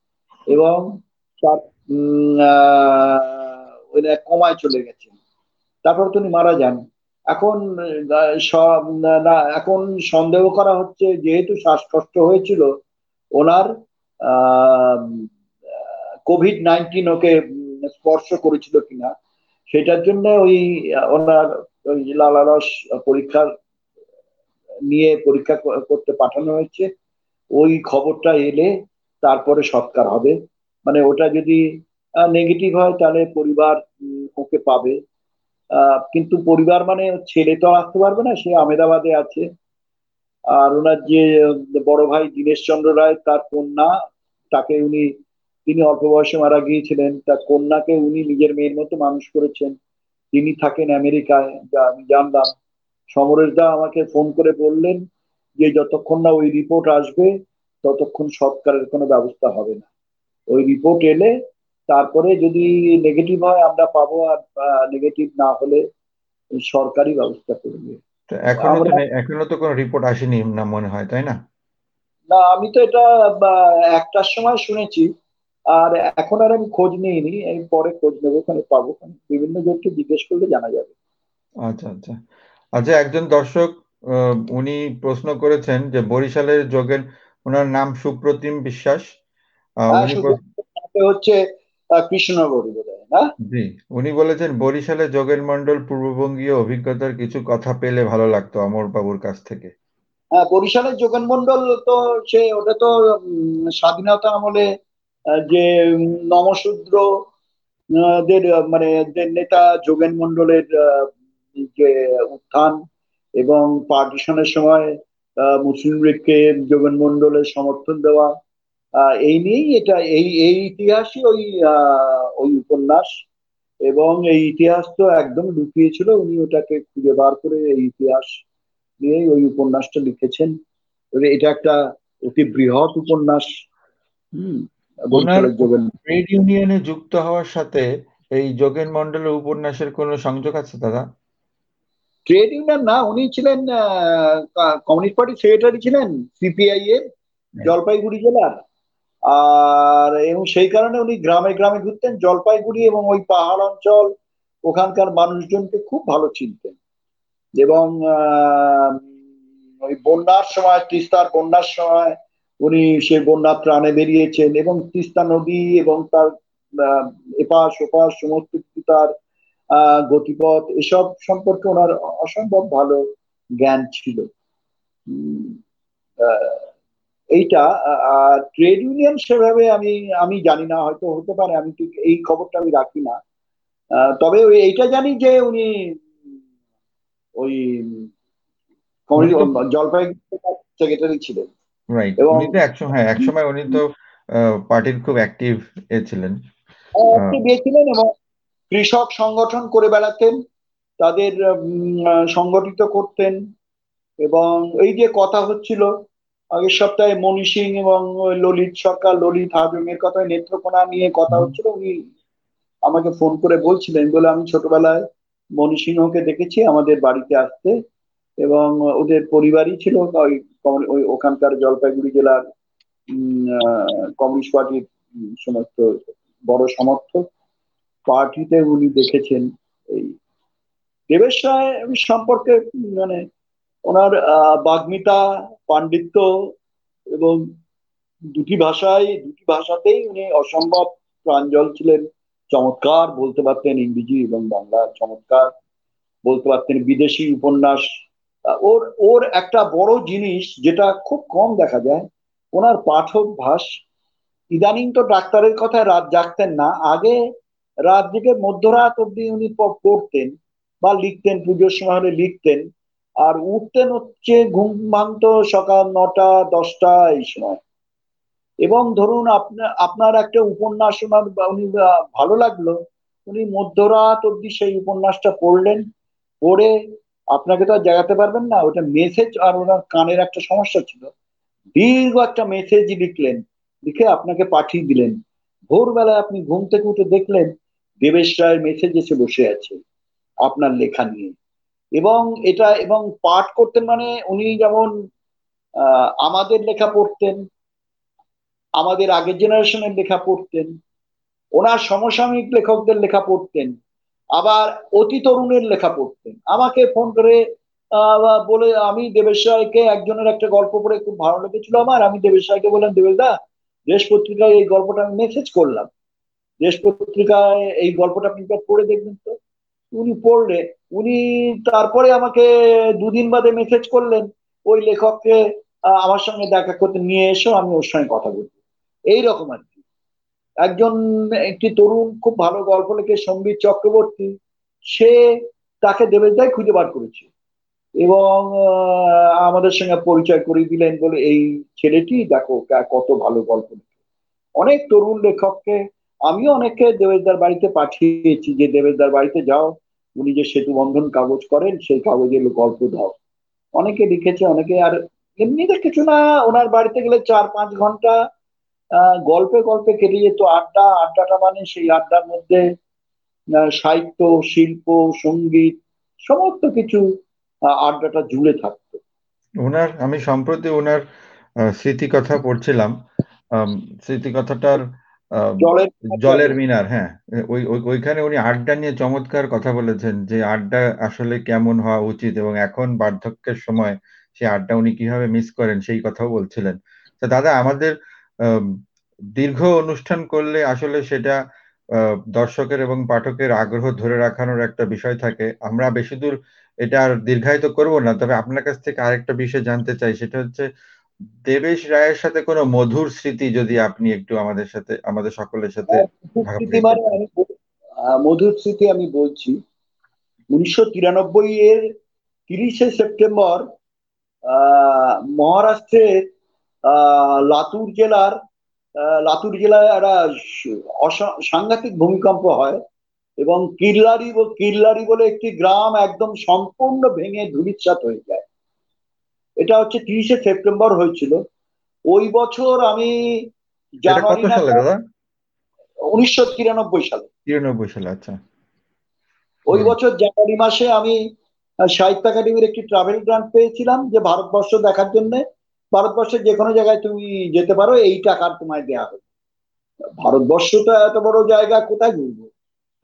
এবং তার কমায় চলে গেছে। তারপর তিনি মারা যান। এখন এখন সন্দেহ করা হচ্ছে যেহেতু শ্বাসকষ্ট হয়েছিল, ওনার কোভিড নাইন্টিন ওকে স্পর্শ করেছিল কিনা, সেটার জন্য ওই, ওনার ওই লালারস পরীক্ষার নিয়ে পরীক্ষা করতে পাঠানো হয়েছে, ওই খবরটা এলে তারপরে সৎকার হবে। মানে ওটা যদি নেগেটিভ হয় তাহলে পরিবার ওকে পাবে। কিন্তু পরিবার মানে ছেলে তো আসতে পারবে না, সে আমেদাবাদে আছে। আর ওনার যে বড় ভাই দীনেশ চন্দ্র রায়, তার কন্যা, তাকে উনি, তিনি অল্প বয়সে মারা গিয়েছিলেন। তার কন্যাকে উনি নিজের মেয়ের মতো মানুষ করেছেন। তিনি থাকেন আমেরিকায়, যা আমি জানলাম। সমরেশ দা আমাকে ফোন করে বললেন যে, যতক্ষণ না ওই রিপোর্ট আসবে, ততক্ষণ সৎকারের কোনো ব্যবস্থা হবে না। ওই রিপোর্ট এলে তারপরে যদি নেগেটিভ হয় আমরা পাবো আর নেগেটিভ না হলে সরকারি ব্যবস্থা করবে এখনও এখনও তো কোনো রিপোর্ট আসেনি না মনে হয় তাই না? না আমি তো এটা একটার সময় শুনেছি আর এখন আর আমি খোঁজ নিইনি আমি পরে খোঁজ নেব ওখানে পাবো। বিভিন্ন জনকে জিজ্ঞেস করলে জানা যাবে। আচ্ছা আচ্ছা। আচ্ছা একজন দর্শক উনি প্রশ্ন করেছেন যে বরিশালের যোগেন ওনার নাম সুপ্রতিম বিশ্বাস। উনি হচ্ছে কৃষ্ণগড়ি বোধ না? জি উনি বলেছেন বরিশালে যোগেন মন্ডল পূর্ববঙ্গীয় অভিজ্ঞতার কিছু কথা পেলে ভালো লাগতো অমর বাবুর কাছ থেকে। হ্যাঁ বরিশালের যোগেন মন্ডল তো সে ওটা তো স্বাধীনতা আমলে যে নমশূদ্র দের মানে নেতা যোগেন মন্ডলের যে উত্থান এবং পার্টিশনের সময় মুসলিম লীগকে যোগেন মন্ডলের সমর্থন দেওয়া এই নিয়েই এটা এই এই ইতিহাসই ওই ওই উপন্যাস। এবং এই ইতিহাস তো একদম লুকিয়েছিল উনি ওটাকে খুঁজে বার করে এই ইতিহাস নিয়েই ওই উপন্যাসটা লিখেছেন। এটা একটা অতি বৃহৎ উপন্যাস। ট্রেড ইউনিয়নে যুক্ত হওয়ার সাথে এই যোগেন মন্ডলের উপন্যাসের কোনো সংযোগ আছে দাদা? ট্রেড ইউনিয়ন না উনি ছিলেন কমিউনিস্ট পার্টি সেক্রেটারি ছিলেন সিপিআই এর জলপাইগুড়ি জেলার। আর এবং সেই কারণে উনি গ্রামে গ্রামে ঘুরতেন, জলপাইগুড়ি এবং ওই পাহাড় অঞ্চল, ওখানকার মানুষজনকে খুব ভালো চিনতেন। এবং ওই বন্যার সময়, তিস্তার বন্যার সময় উনি সে বন্যা ত্রাণে বেরিয়েছেন এবং তিস্তা নদী এবং তার এপাশ ওপাশ সমস্ত তার গতিপথ এসব সম্পর্কে ওনার অসম্ভব ভালো জ্ঞান ছিল। এইটা ট্রেড ইউনিয়ন সেভাবে আমি আমি জানি না হয়তো হতে পারে আমি ঠিক এই খবরটা আমি রাখি না। তবে ওই এইটা জানি যে উনি ওই জলপাইগুড়ি সেক্রেটারি ছিলেন। উনি তো একসময় হ্যাঁ একসময় উনি তো পার্টির খুব অ্যাক্টিভ এ ছিলেন। ছিলেন এবং কৃষক সংগঠন করে বেড়াতেন তাদের সংগঠিত করতেন। এবং এই যে কথা হচ্ছিল আগের সপ্তাহে মনি সিং এবং ললিত সরকার ললিত হাজমের কথা নেত্রকোনা নিয়ে কথা হচ্ছিল উনি আমাকে ফোন করে বলছিলেন বলে আমি ছোটবেলায় মনি সিংহকে দেখেছি আমাদের বাড়িতে আসতে এবং ওদের পরিবারই ছিল ওই ওখানকার জলপাইগুড়ি জেলার কমিউনিস্ট পার্টির সমস্ত বড় সমর্থক পার্টিতে উনি দেখেছেন এই দেবেশ রায় সম্পর্কে মানে ওনার বাগ্মিতা, পাণ্ডিত্য এবং দুটি ভাষায়, দুটি ভাষাতেই উনি অসম্ভব প্রাঞ্জল ছিলেন। চমৎকার বলতে পারতেন ইংরেজি এবং বাংলা, চমৎকার বলতে পারতেন বিদেশি উপন্যাস। ওর ওর একটা বড় জিনিস যেটা খুব কম দেখা যায়, ওনার পাঠক ইদানিং তো ডাক্তারের কথায় রাত জাগতেন না, আগে রাত জেগে মধ্যরাত অব্দি উনি পড়তেন বা লিখতেন, পুজোর সময় হলে লিখতেন। আর উঠতেন হচ্ছে ঘুম ভাঙত সকাল নটা, দশটা এই সময়। এবং ধরুন আপনার আপনার একটা উপন্যাস ওনার উনি ভালো লাগল, উনি মধ্যরাত অব্দি সেই উপন্যাসটা পড়লেন, পড়ে আপনাকে তো আর জাগাতে পারবেন না, ওটা মেসেজ আর ওনার কানের একটা সমস্যা ছিল। দীর্ঘ একটা মেসেজ লিখলেন, লিখে আপনাকে পাঠিয়ে দিলেন। ভোরবেলায় আপনি ঘুম থেকে উঠে দেখলেন, দেবেশ রায়ের মেসেজ এসে বসে আছে, আপনার লেখা নিয়ে। এবং এটা, এবং পাঠ করতেন মানে উনি যেমন আমাদের লেখা পড়তেন, আমাদের আগের জেনারেশনের লেখা পড়তেন, ওনার সমসাময়িক লেখকদের লেখা পড়তেন, আবার অতি তরুণের লেখা পড়তেন। আমাকে ফোন করে বলে, আমি দেবেশ রায়কে একজনের একটা গল্প পড়ে খুব ভালো লেগেছিল আমার। আমি দেবেশ রায়কে বললাম, দেবেশ দা, দেশ পত্রিকায় এই গল্পটা আমি মেসেজ করলাম। দেশ পত্রিকায় এই গল্পটা আপনি পড়ে দেখবেন তো। উনি পড়লে, উনি তারপরে আমাকে দুদিন বাদে মেসেজ করলেন, ওই লেখককে আমার সঙ্গে দেখা করতে নিয়ে এসো, আমি ওর সঙ্গে কথা বলব। এইরকম আর কি। একজন একটি তরুণ, খুব ভালো গল্প লেখে সম্বিত চক্রবর্তী, সে তাকে দেবেশদাই খুঁজে বার করেছে। এবং আমাদের সঙ্গে পরিচয় করিয়ে দিলেন বলে, এই ছেলেটি দেখো কত ভালো গল্প লেখে। অনেক তরুণ লেখককে আমিও অনেককে দেবেশদার বাড়িতে পাঠিয়েছি, যে দেবেশদার বাড়িতে যাও, উনি যে সেতু বন্ধন কাগজ করেন, সেই কাগজের গল্প দাও। অনেকে লিখেছে, অনেকে আর এমনিতে কিছু না, ওনার বাড়িতে গেলে চার পাঁচ ঘণ্টা গল্পে গল্পে কেটে যেত। আড্ডা, আড্ডাটা মানে সেই আড্ডার মধ্যে সাহিত্য, শিল্প, সংগীত, সমস্ত কিছু আড্ডাটা জুড়ে থাকতো। ওনার, আমি সম্প্রতি ওনার স্মৃতি কথা পড়ছিলাম। স্মৃতি কথাটার জলের জলের মিনার হ্যাঁ। ওই ওইখানে উনি আড্ডা নিয়ে চমৎকার কথা বলেছেন যে আড্ডা আসলে কেমন হওয়া উচিত এবং এখন বার্ধক্যের সময় সেই আড্ডা উনি কীভাবে মিস করেন সেই কথাও বলছিলেন। তো দাদা আমাদের দীর্ঘ অনুষ্ঠান করলে আসলে সেটা দর্শকের এবং পাঠকের আগ্রহ ধরে রাখানোর একটা বিষয় থাকে। আমরা বেশি দূর এটা আর দীর্ঘায়িত করব না তবে আপনার কাছ থেকে আরেকটা বিষয় জানতে চাই সেটা হচ্ছে দেবেশ রায়ের সাথে কোনো মধুর স্মৃতি যদি আপনি একটু আমাদের সাথে আমাদের সকলের সাথে মানে মধুর স্মৃতি আমি বলছি। উনিশশো তিরানব্বই এর তিরিশে সেপ্টেম্বর মহারাষ্ট্রের লাতুর জেলার লাতুর জেলায় একটা সাংঘাতিক ভূমিকম্প হয় এবং কিল্লারি কিল্লারি বলে একটি গ্রাম একদম সম্পূর্ণ ভেঙে ধুলিচ্ছাত হয়ে যায়। এটা হচ্ছে তিরিশে সেপ্টেম্বর হয়েছিল। ওই বছর আমি জানুয়ারি উনিশশো তিরানব্বই সালে। তিরানব্বই সালে আচ্ছা। ওই বছর জানুয়ারি মাসে আমি সাহিত্য একাডেমির একটি ট্রাভেল গ্রান্ট পেয়েছিলাম যে ভারতবর্ষ দেখার জন্য। ভারতবর্ষের যে কোনো জায়গায় তুমি যেতে পারো এই টাকার তোমায় দেওয়া হবে। ভারতবর্ষটা এত বড় জায়গা কোথায় ঘুরবো?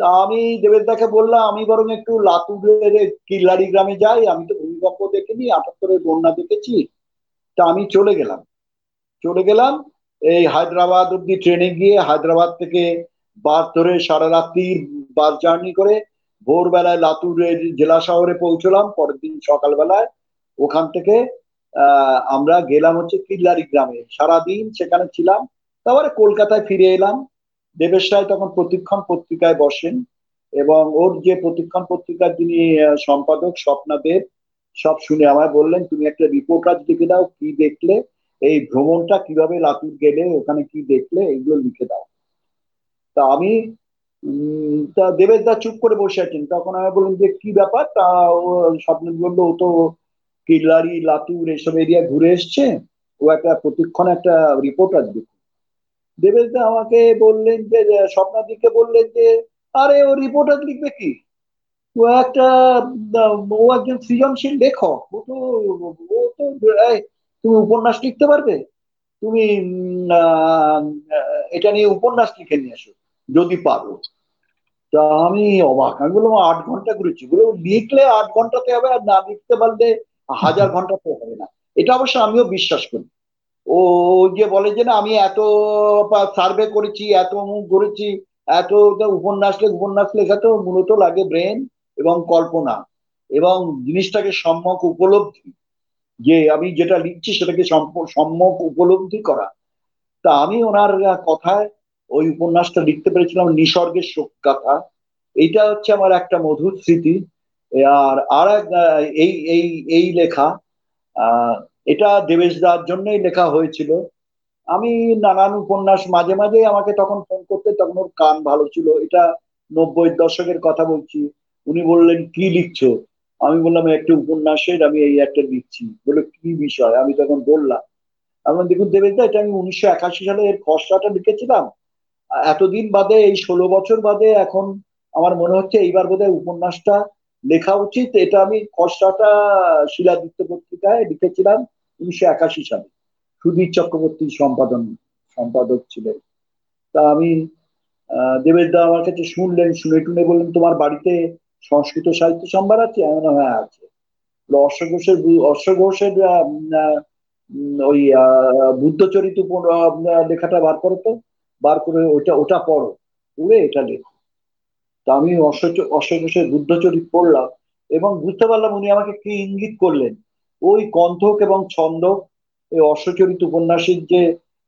তা আমি দেবেদাকে বললাম, আমি বরং একটু লাতুরের কিল্লারি গ্রামে যাই, আমি তো ভূমিকম্প দেখিনি, আটাত্তরের বন্যা দেখেছি। তা আমি চলে গেলাম। চলে গেলাম, এই হায়দ্রাবাদ অব্দি ট্রেনে গিয়ে হায়দ্রাবাদ থেকে বাস ধরে সারা রাত্রি বাস জার্নি করে ভোরবেলায় লাতুরের জেলা শহরে পৌঁছলাম, পরের দিন সকালবেলায়। ওখান থেকে আমরা গেলাম হচ্ছে কিল্লারি গ্রামে। সারাদিন সেখানে ছিলাম। তারপরে কলকাতায় ফিরে এলাম। দেবেশ রায় তখন প্রতিক্ষণ পত্রিকায় বসেন এবং ওর যে প্রতিক্ষণ পত্রিকার যিনি সম্পাদক স্বপ্না দেব, সব শুনে আমায় বললেন, তুমি একটা রিপোর্ট আজ লিখে দাও, কি দেখলে? এই ভ্রমণটা কীভাবে লাতুর গেলে, ওখানে কি দেখলে? এইগুলো লিখে দাও। তা আমি তা দেবেশ দা চুপ করে বসে আছেন। তখন আমি বললাম যে, কি ব্যাপার? তা ও, স্বপ্ন বলল, ও তো কিলারি লাতুর, এসব এরিয়া ঘুরে এসছে। ও একটা প্রতিক্ষণ একটা রিপোর্ট আসবে দেবেশ আমাকে বললেন যে স্বপ্নাদিকে বললেন যে আরে ও রিপোর্টার লিখবে কি? ও একটা ও একজন সৃজনশীল লেখক। ও তো ও তো তুমি উপন্যাস লিখতে পারবে? তুমি এটা নিয়ে উপন্যাস লিখে নিয়ে আসো যদি পারো। তা আমি অবাক। আমি বললাম আট ঘণ্টা করেছি বলে লিখলে আট ঘন্টাতে হবে আর না লিখতে পারলে হাজার ঘন্টাতে হবে না। এটা অবশ্য আমিও বিশ্বাস করি। ও যে বলে যে, না, আমি এত সার্ভে করেছি, এত মুখ করেছি এত উপন্যাস লেখ উপন্যাস লেখা তো মূলত লাগে ব্রেন এবং কল্পনা এবং জিনিসটাকে সম্যক উপলব্ধি। যে আমি যেটা লিখছি সেটাকে সম্যক উপলব্ধি করা। তা আমি ওনার কথায় ওই উপন্যাসটা লিখতে পেরেছিলাম, নিসর্গের শোক কথা এইটা হচ্ছে আমার একটা মধুর স্মৃতি। আর আর এই এই এই লেখা, আহ এটা দেবেশদার জন্যই লেখা হয়েছিল। আমি নানান উপন্যাস মাঝে মাঝে আমাকে তখন ফোন করতে, তখন ওর কান ভালো ছিল। এটা নব্বই দশকের কথা বলছি। উনি বললেন, কি লিখছো? আমি বললাম, একটা উপন্যাসের আমি এই একটা লিখছি। বলে, কি বিষয়? আমি তখন বললাম, আমি দেখুন দেবেশদা, এটা আমি উনিশশো একাশি সালে এর খসড়াটা লিখেছিলাম। এতদিন বাদে, এই ষোলো বছর বাদে এখন আমার মনে হচ্ছে এইবার বোধহয় উপন্যাসটা লেখা উচিত, এটা আমি খসড়াটা শিলাদিত্য পত্রিকায় লিখেছিলাম উনিশশো একাশি সালে। সুধীর চক্রবর্তী সম্পাদন, সম্পাদক ছিলেন। তা আমি দেবেশদা আমার কাছে শুনলেন, শুনে টুনে বললেন, তোমার বাড়িতে সংস্কৃত সাহিত্য সম্ভার আছে? এমন হ্যাঁ আছে। অশ্ব ঘোষের ঘোষের ওই বুদ্ধচরিত লেখাটা বার করো তো। বার করে ওটা ওটা পড়ো। পড়ে এটা লেখো। তা আমি অশ্ব ঘোষের বুদ্ধচরিত পড়লাম এবং বুঝতে পারলাম উনি আমাকে কি ইঙ্গিত করলেন। ওই কণ্ঠক এবং ছন্দ, এই অশ্বচরিত উপন্যাসের যে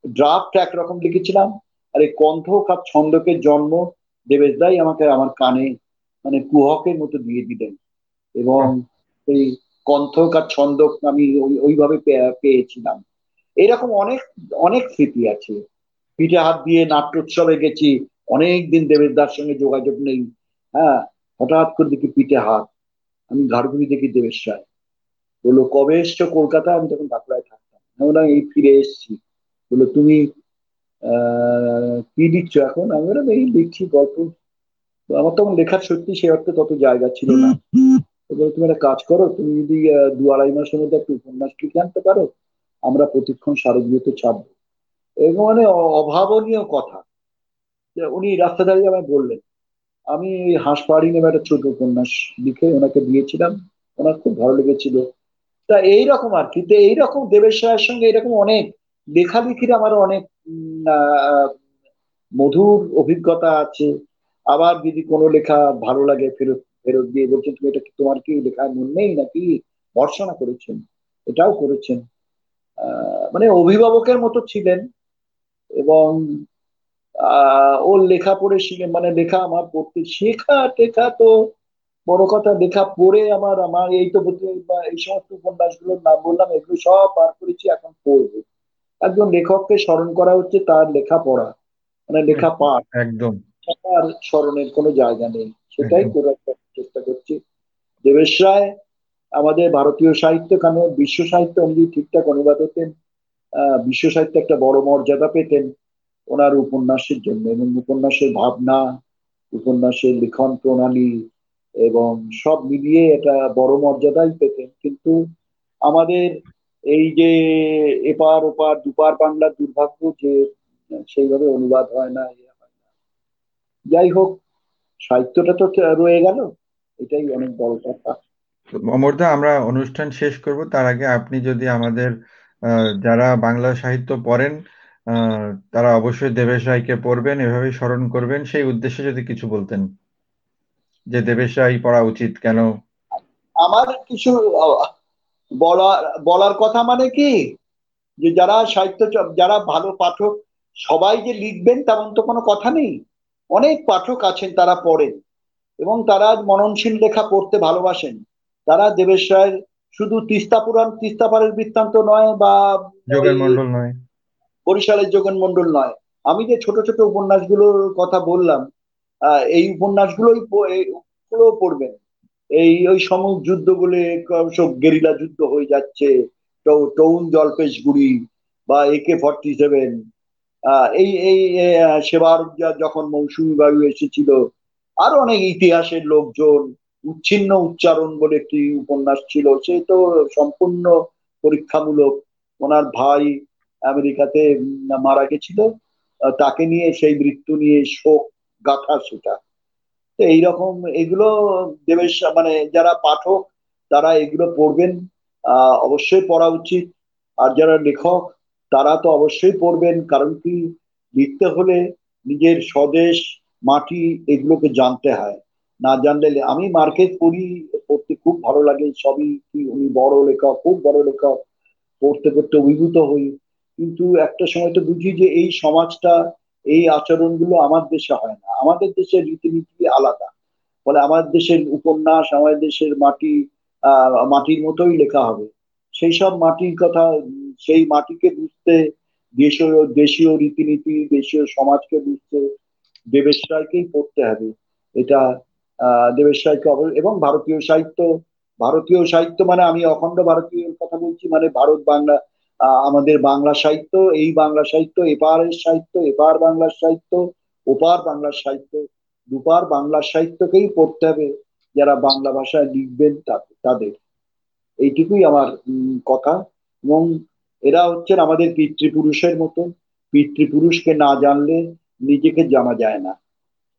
ড্রাফট একরকম লিখেছিলাম, আর এই কণ্ঠক আর ছন্দকের জন্ম দেবেশদাই আমাকে আমার কানে মানে কুহকের মতো দিয়ে দিলেন। এবং এই কণ্ঠক আর ছন্দক আমি ওইভাবে পেয়েছিলাম। এরকম অনেক অনেক স্মৃতি আছে। পিঠে হাত দিয়ে নাট্যোৎসবে গেছি অনেক দিন দেবেশদার সঙ্গে যোগাযোগ নেই। হ্যাঁ হঠাৎ করে দেখি পিঠে হাত। আমি ঘাড়গুড়ি দেখি দেবেশ রায় বলল, কবে এসছো কলকাতা? আমি তখন বাঁকুড়ায় থাকতাম। আমরা এই ফিরে এসছি। বলল, তুমি কি লিখছো এখন? আমি বললাম, এই লিখছি গল্প। আমার তখন লেখার সত্যি সে অর্থে তত জায়গা ছিল না। তুমি একটা কাজ করো, তুমি যদি দু আড়াই মাসের মধ্যে একটা উপন্যাস লিখে আনতে পারো, আমরা প্রতিক্ষণ শারদীয়তে ছাপবো। এরকম মানে অভাবনীয় কথা। উনি রাস্তা দাঁড়িয়ে আমায় বললেন, আমি হাঁস পাহাড়ি নেমে একটা ছোট উপন্যাস লিখে ওনাকে দিয়েছিলাম, ওনার খুব ভালো লেগেছিল। তা এইরকম আর কি। তো এইরকম দেবেশ সঙ্গে এরকম অনেক লেখালেখির আমার অনেক মধুর অভিজ্ঞতা আছে। আবার যদি কোনো লেখা ভালো লাগে, ফেরত ফেরত দিয়ে বলছেন, তুমি এটা তোমার কি লেখার মন নেই নাকি? ভর্সনা করেছেন। এটাও করেছেন। মানে অভিভাবকের মতো ছিলেন এবং ওর লেখা পড়ে শিখে মানে লেখা আমার পড়তে শেখা টেখা তো। বড় কথা লেখা পড়ে আমার আমার এই তো এই সমস্ত উপন্যাসগুলোর নাম বললাম এগুলো সব বার করেছি এখন পড়ব। একজন লেখককে স্মরণ করা হচ্ছে তার লেখা পড়া মানে লেখা পাঠ। একদম। আর স্মরণের কোনো জায়গা নেই। সেটাই করে চেষ্টা করছি। দেবেশ রায় আমাদের ভারতীয় সাহিত্য কেন বিশ্ব সাহিত্য উনি ঠিকঠাক অনুবাদ হতেন। বিশ্ব সাহিত্যে একটা বড় মর্যাদা পেতেন। ওনার উপন্যাসের জন্য এবং উপন্যাসের ভাবনা, উপন্যাসের লিখন প্রণালী এবং সব মিলিয়ে এটা বড় মর্যাদাই পেতেন। কিন্তু আমাদের এই যে এপার ওপার, দুপার বাংলার দুর্ভাগ্য যে সেইভাবে অনুবাদ হয় না ইয়ে যাই হোক, সাহিত্যটা তো রয়ে গেল। এটাই অনেক বড় কথা। অমরদা, আমরা অনুষ্ঠান শেষ করব। তার আগে আপনি যদি আমাদের যারা বাংলা সাহিত্য পড়েন তারা অবশ্যই দেবেশ রায়কে পড়বেন এভাবেই স্মরণ করবেন। সেই উদ্দেশ্যে যদি কিছু বলতেন যে দেবেশ রায় পড়া উচিত কেন? আমার কিছু বলার বলার কথা মানে কি? যে যারা সাহিত্য যারা ভালো পাঠক সবাই যে লিখবেন তেমন তো কোনো কথা নেই। অনেক পাঠক আছেন তারা পড়েন। এবং তারা মননশীল লেখা পড়তে ভালোবাসেন। তারা দেবেশ রায়ের শুধু তিস্তা পুরাণ তিস্তা পারের বৃত্তান্ত নয় বা ওই মন্ডল নয়। বরিশালের যোগেন মন্ডল নয়। আমি যে ছোট ছোট উপন্যাসগুলোর কথা বললাম এই উপন্যাসগুলোই এগুলো পড়বেন। এই, ওই সমুখ যুদ্ধ বলে সব গেরিলা যুদ্ধ হয়ে যাচ্ছে টৌন জলপেশ গুড়ি বা একে ফর্টি সেভেন। এই এই সেবার যখন মৌসুমী বায়ু এসেছিল, আরও অনেক ইতিহাসের লোকজন, উচ্ছিন্ন উচ্চারণ বলে একটি উপন্যাস ছিল, সে তো সম্পূর্ণ পরীক্ষামূলক। ওনার ভাই আমেরিকাতে মারা গেছিল, তাকে নিয়ে সেই মৃত্যু নিয়ে শোক, গাথা সেটা। তো এইরকম এগুলো দেবেশ মানে যারা পাঠক, তারা এগুলো পড়বেন অবশ্যই পড়া উচিত। আর যারা লেখক, তারা তো অবশ্যই পড়বেন, কারণ কি, লিখতে হলে নিজের স্বদেশ, মাটি, এগুলোকে জানতে হয়। না জানলে আমি মার্কেট পড়ি, পড়তে খুব ভালো লাগে, সবই কি উনি বড় লেখক, খুব বড় লেখক, পড়তে পড়তে অভিভূত হই। কিন্তু একটা সময় তো বুঝি যে এই সমাজটা, এই আচরণগুলো আমার দেশে হয় না। আমাদের দেশের রীতিনীতি আলাদা। ফলে আমাদের দেশের উপন্যাস, আমাদের দেশের মাটি মাটির মতোই লেখা হবে। সেই সব মাটির কথা, সেই মাটিকে বুঝতে দেশীয় দেশীয় রীতিনীতি, দেশীয় সমাজকে বুঝতে দেবেশ রায়কেই পড়তে হবে। এটা, আহ, দেবেশ রায়কে এবং ভারতীয় সাহিত্য ভারতীয় সাহিত্য মানে আমি অখণ্ড ভারতীয় কথা বলছি মানে ভারত বাংলা আমাদের বাংলা সাহিত্য, এই বাংলা সাহিত্য, এপারের সাহিত্য, এপার বাংলার সাহিত্য, ওপার বাংলার সাহিত্য, দুপার বাংলা সাহিত্যকেই পড়তে হবে যারা বাংলা ভাষায় লিখবেন তাদের। এইটুকুই আমার কথা। এবং এরা হচ্ছেন আমাদের পিতৃপুরুষের মতো। পিতৃপুরুষকে না জানলে নিজেকে জানা যায় না।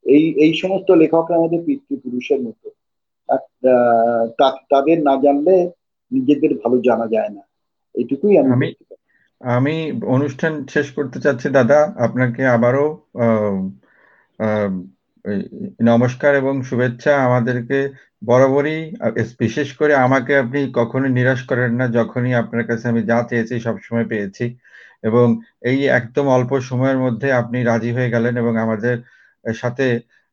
এই এই সমস্ত লেখকরা আমাদের পিতৃপুরুষের মতো। তাদের না জানলে নিজেদের ভালো জানা যায় না। এইটুকুই আমি আমি অনুষ্ঠান শেষ করতে চাচ্ছি দাদা। আপনাকে আবারও নমস্কার এবং শুভেচ্ছা আমাদেরকে বরাবরই। বিশেষ করে আমাকে আপনি কখনো নিরাশ করেন না যখনই আপনার কাছে আমি যা চেয়েছি সবসময় পেয়েছি। এবং এই একদম অল্প সময়ের মধ্যে আপনি রাজি হয়ে গেলেন এবং আমাদের সাথে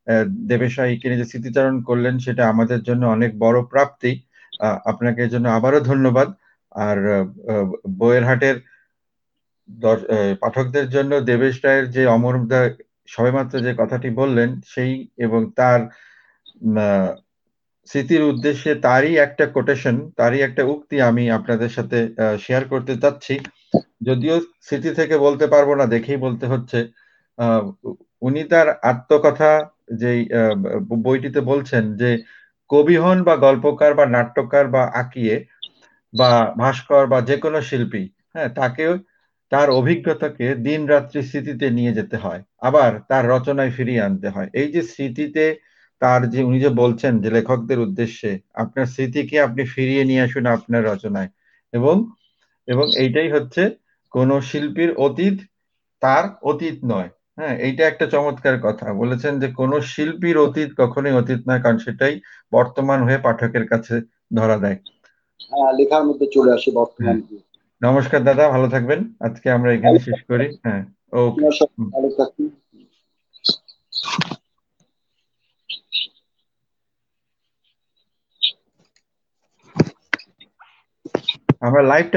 আহ, দেবেশ রায়কে যে স্মৃতিচারণ করলেন সেটা আমাদের জন্য অনেক বড় প্রাপ্তি। আহ, আপনাকে এর জন্য আবারও ধন্যবাদ। আর বইয়ের হাটের পাঠকদের জন্য দেবেশ রায়ের যে অমরদা সবেমাত্র যে কথাটি বললেন সেই এবং তার স্মৃতির উদ্দেশ্যে তারই একটা কোটেশন তারই একটা উক্তি আমি আপনাদের সাথে শেয়ার করতে চাচ্ছি। যদিও স্মৃতি থেকে বলতে পারব না দেখেই বলতে হচ্ছে উনি তার আত্মকথা আহ, বইটিতে বলছেন যে কবি হন বা গল্পকার বা নাট্যকার বা আঁকিয়ে বা ভাস্কর বা যে কোনো শিল্পী হ্যাঁ তাকেও তার অভিজ্ঞতাকে দিন রাত্রি স্মৃতিতে নিয়ে যেতে হয়। আবার তার রচনায় ফিরিয়ে আনতে হয়। এই যে স্মৃতিতে তার যে, উনি যে বলছেন যে, লেখকদের উদ্দেশ্যে, আপনার স্মৃতিকে আপনি ফিরিয়ে নিয়ে আসুন আপনার রচনায়। এবং এবং এইটাই হচ্ছে কোন শিল্পীর অতীত তার অতীত নয়। হ্যাঁ এইটা একটা চমৎকার কথা। বলেছেন যে, কোন শিল্পীর অতীত কখনোই অতীত নয়, কারণ সেটাই বর্তমান হয়ে পাঠকের কাছে ধরা দেয়। হ্যাঁ লেখার মধ্যে চলে আসে বর্তমান নমস্কার দাদা ভালো থাকবেন। আজকে আমরা এখানে শেষ করি। হ্যাঁ ওকে। ভালো থাকুন আমরা লাইভ